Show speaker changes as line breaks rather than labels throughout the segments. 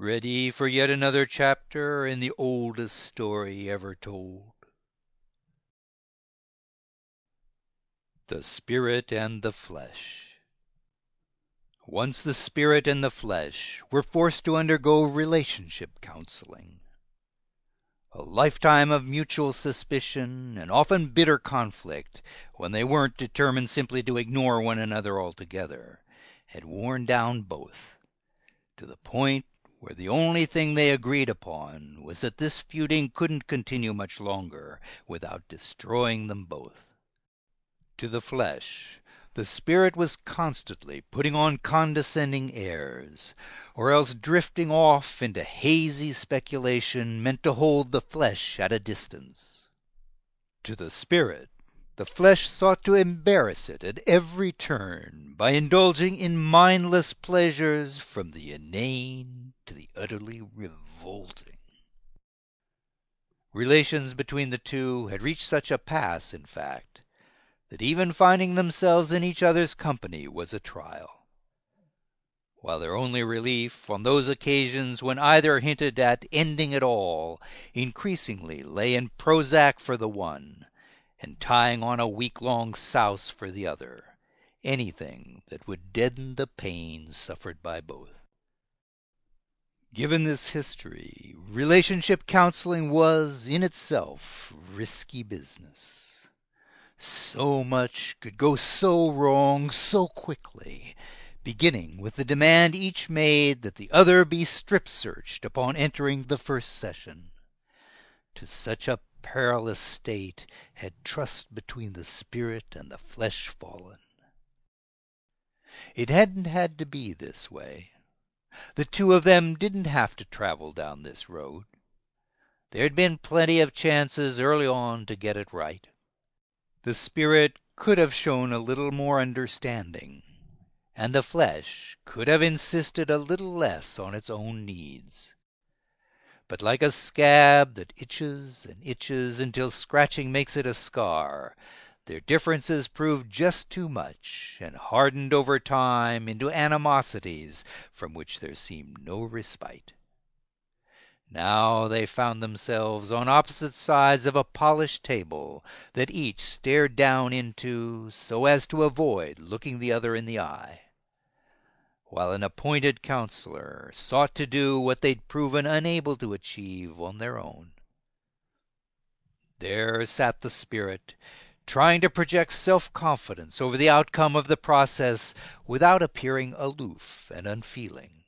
Ready for yet another chapter in the oldest story ever told? The Spirit and the Flesh Once the spirit and the flesh were forced to undergo relationship counseling. A lifetime of mutual suspicion and often bitter conflict, when they weren't determined simply to ignore one another altogether, had worn down both, to the point where the only thing they agreed upon was that this feuding couldn't continue much longer without destroying them both. To the flesh, the spirit was constantly putting on condescending airs, or else drifting off into hazy speculation meant to hold the flesh at a distance. To the spirit, the flesh sought to embarrass it at every turn by indulging in mindless pleasures from the inane to the utterly revolting. Relations between the two had reached such a pass, in fact, that even finding themselves in each other's company was a trial; while their only relief, on those occasions when either hinted at ending it all, increasingly lay in Prozac for the one and tying on a week long souse for the other anything that would deaden the pain suffered by both. Given this history, relationship counseling was, in itself, risky business. So much could go so wrong so quickly, beginning with the demand each made that the other be strip searched upon entering the first session. To such a perilous state had trust between the spirit and the flesh fallen. It hadn't had to be this way. The two of them didn't have to travel down this road. There'd been plenty of chances early on to get it right. The spirit could have shown a little more understanding, and the flesh could have insisted a little less on its own needs. But like a scab that itches and itches until scratching makes it a scar, their differences proved just too much, and hardened over time into animosities from which there seemed no respite. Now they found themselves on opposite sides of a polished table that each stared down into so as to avoid looking the other in the eye while an appointed counselor sought to do what they'd proven unable to achieve on their own. There sat the spirit, trying to project self confidence over the outcome of the process without appearing aloof and unfeeling.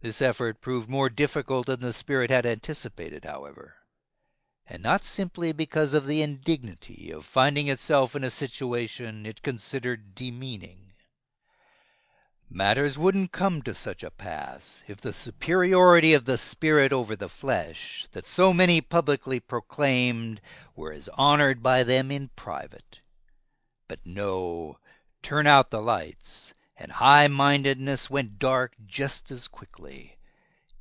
This effort proved more difficult than the spirit had anticipated, however, and not simply because of the indignity of finding itself in a situation it considered demeaning. Matters wouldn't come to such a pass if the superiority of the spirit over the flesh, that so many publicly proclaimed, were as honored by them in private. But no, turn out the lights, and high mindedness went dark just as quickly,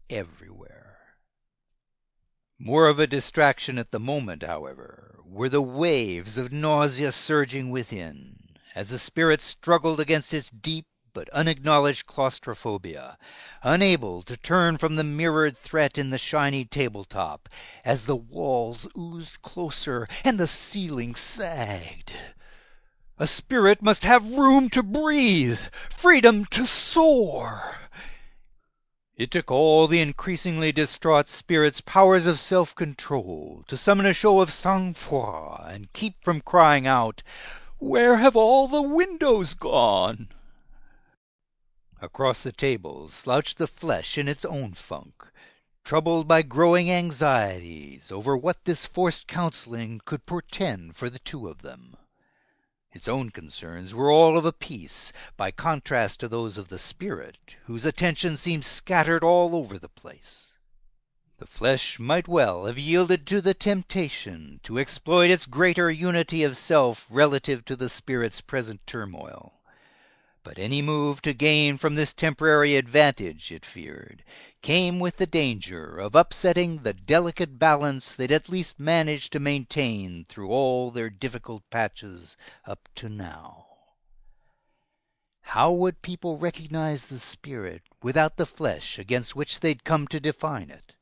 everywhere. More of a distraction at the moment, however, were the waves of nausea surging within, as the spirit struggled against its deep but unacknowledged claustrophobia, unable to turn from the mirrored threat in the shiny tabletop, as the walls oozed closer and the ceiling sagged. A spirit must have room to breathe, freedom to soar. It took all the increasingly distraught spirit's powers of self control to summon a show of sang froid and keep from crying out, Where have all the windows gone? Across the table slouched the flesh in its own funk, troubled by growing anxieties over what this forced counseling could portend for the two of them. Its own concerns were all of a piece, by contrast to those of the spirit, whose attention seemed scattered all over the place. The flesh might well have yielded to the temptation to exploit its greater unity of self relative to the spirit's present turmoil. But any move to gain from this temporary advantage, it feared, came with the danger of upsetting the delicate balance they'd at least managed to maintain through all their difficult patches up to now. How would people recognize the spirit without the flesh against which they'd come to define it?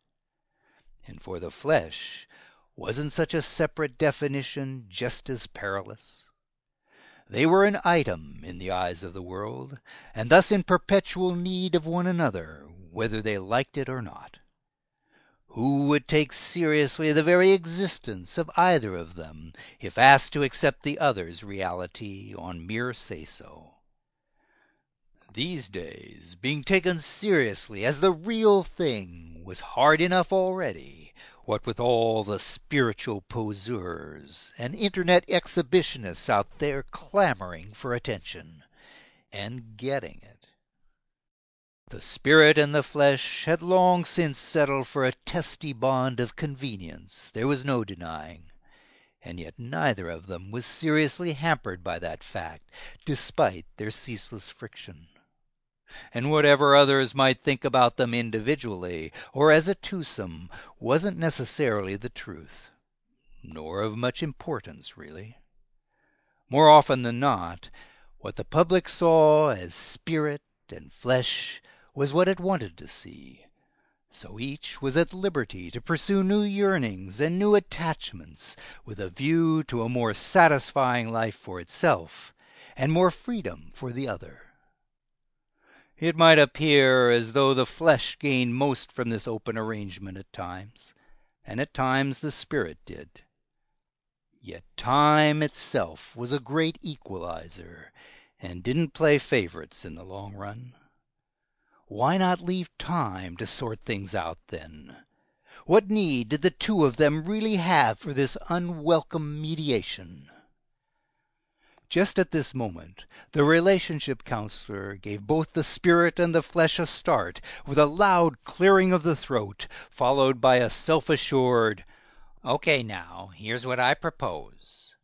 And for the flesh, wasn't such a separate definition just as perilous? They were an item in the eyes of the world, and thus in perpetual need of one another, whether they liked it or not. Who would take seriously the very existence of either of them if asked to accept the other's reality on mere say so? These days being taken seriously as the real thing was hard enough already. What with all the spiritual poseurs and Internet exhibitionists out there clamoring for attention and getting it. The spirit and the flesh had long since settled for a testy bond of convenience, there was no denying. And yet neither of them was seriously hampered by that fact, despite their ceaseless friction and whatever others might think about them individually or as a twosome wasn't necessarily the truth, nor of much importance, really. More often than not, what the public saw as spirit and flesh was what it wanted to see, so each was at liberty to pursue new yearnings and new attachments with a view to a more satisfying life for itself and more freedom for the other. It might appear as though the flesh gained most from this open arrangement at times, and at times the spirit did. Yet time itself was a great equalizer, and didn't play favorites in the long run. Why not leave time to sort things out, then? What need did the two of them really have for this unwelcome mediation? Just at this moment the relationship counselor gave both the spirit and the flesh a start with a loud clearing of the throat, followed by a self assured, "Okay, now, here's what I propose."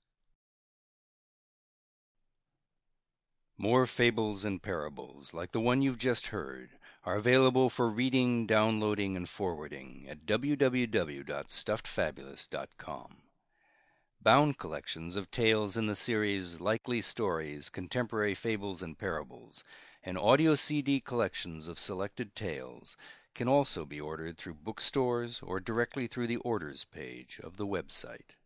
More fables and parables like the one you've just heard are available for reading, downloading, and forwarding at www.stuffedfabulist.com. Bound collections of tales in the series Likely Stories, Contemporary Fables and Parables, and audio CD collections of selected tales can also be ordered through bookstores or directly through the orders page of the website.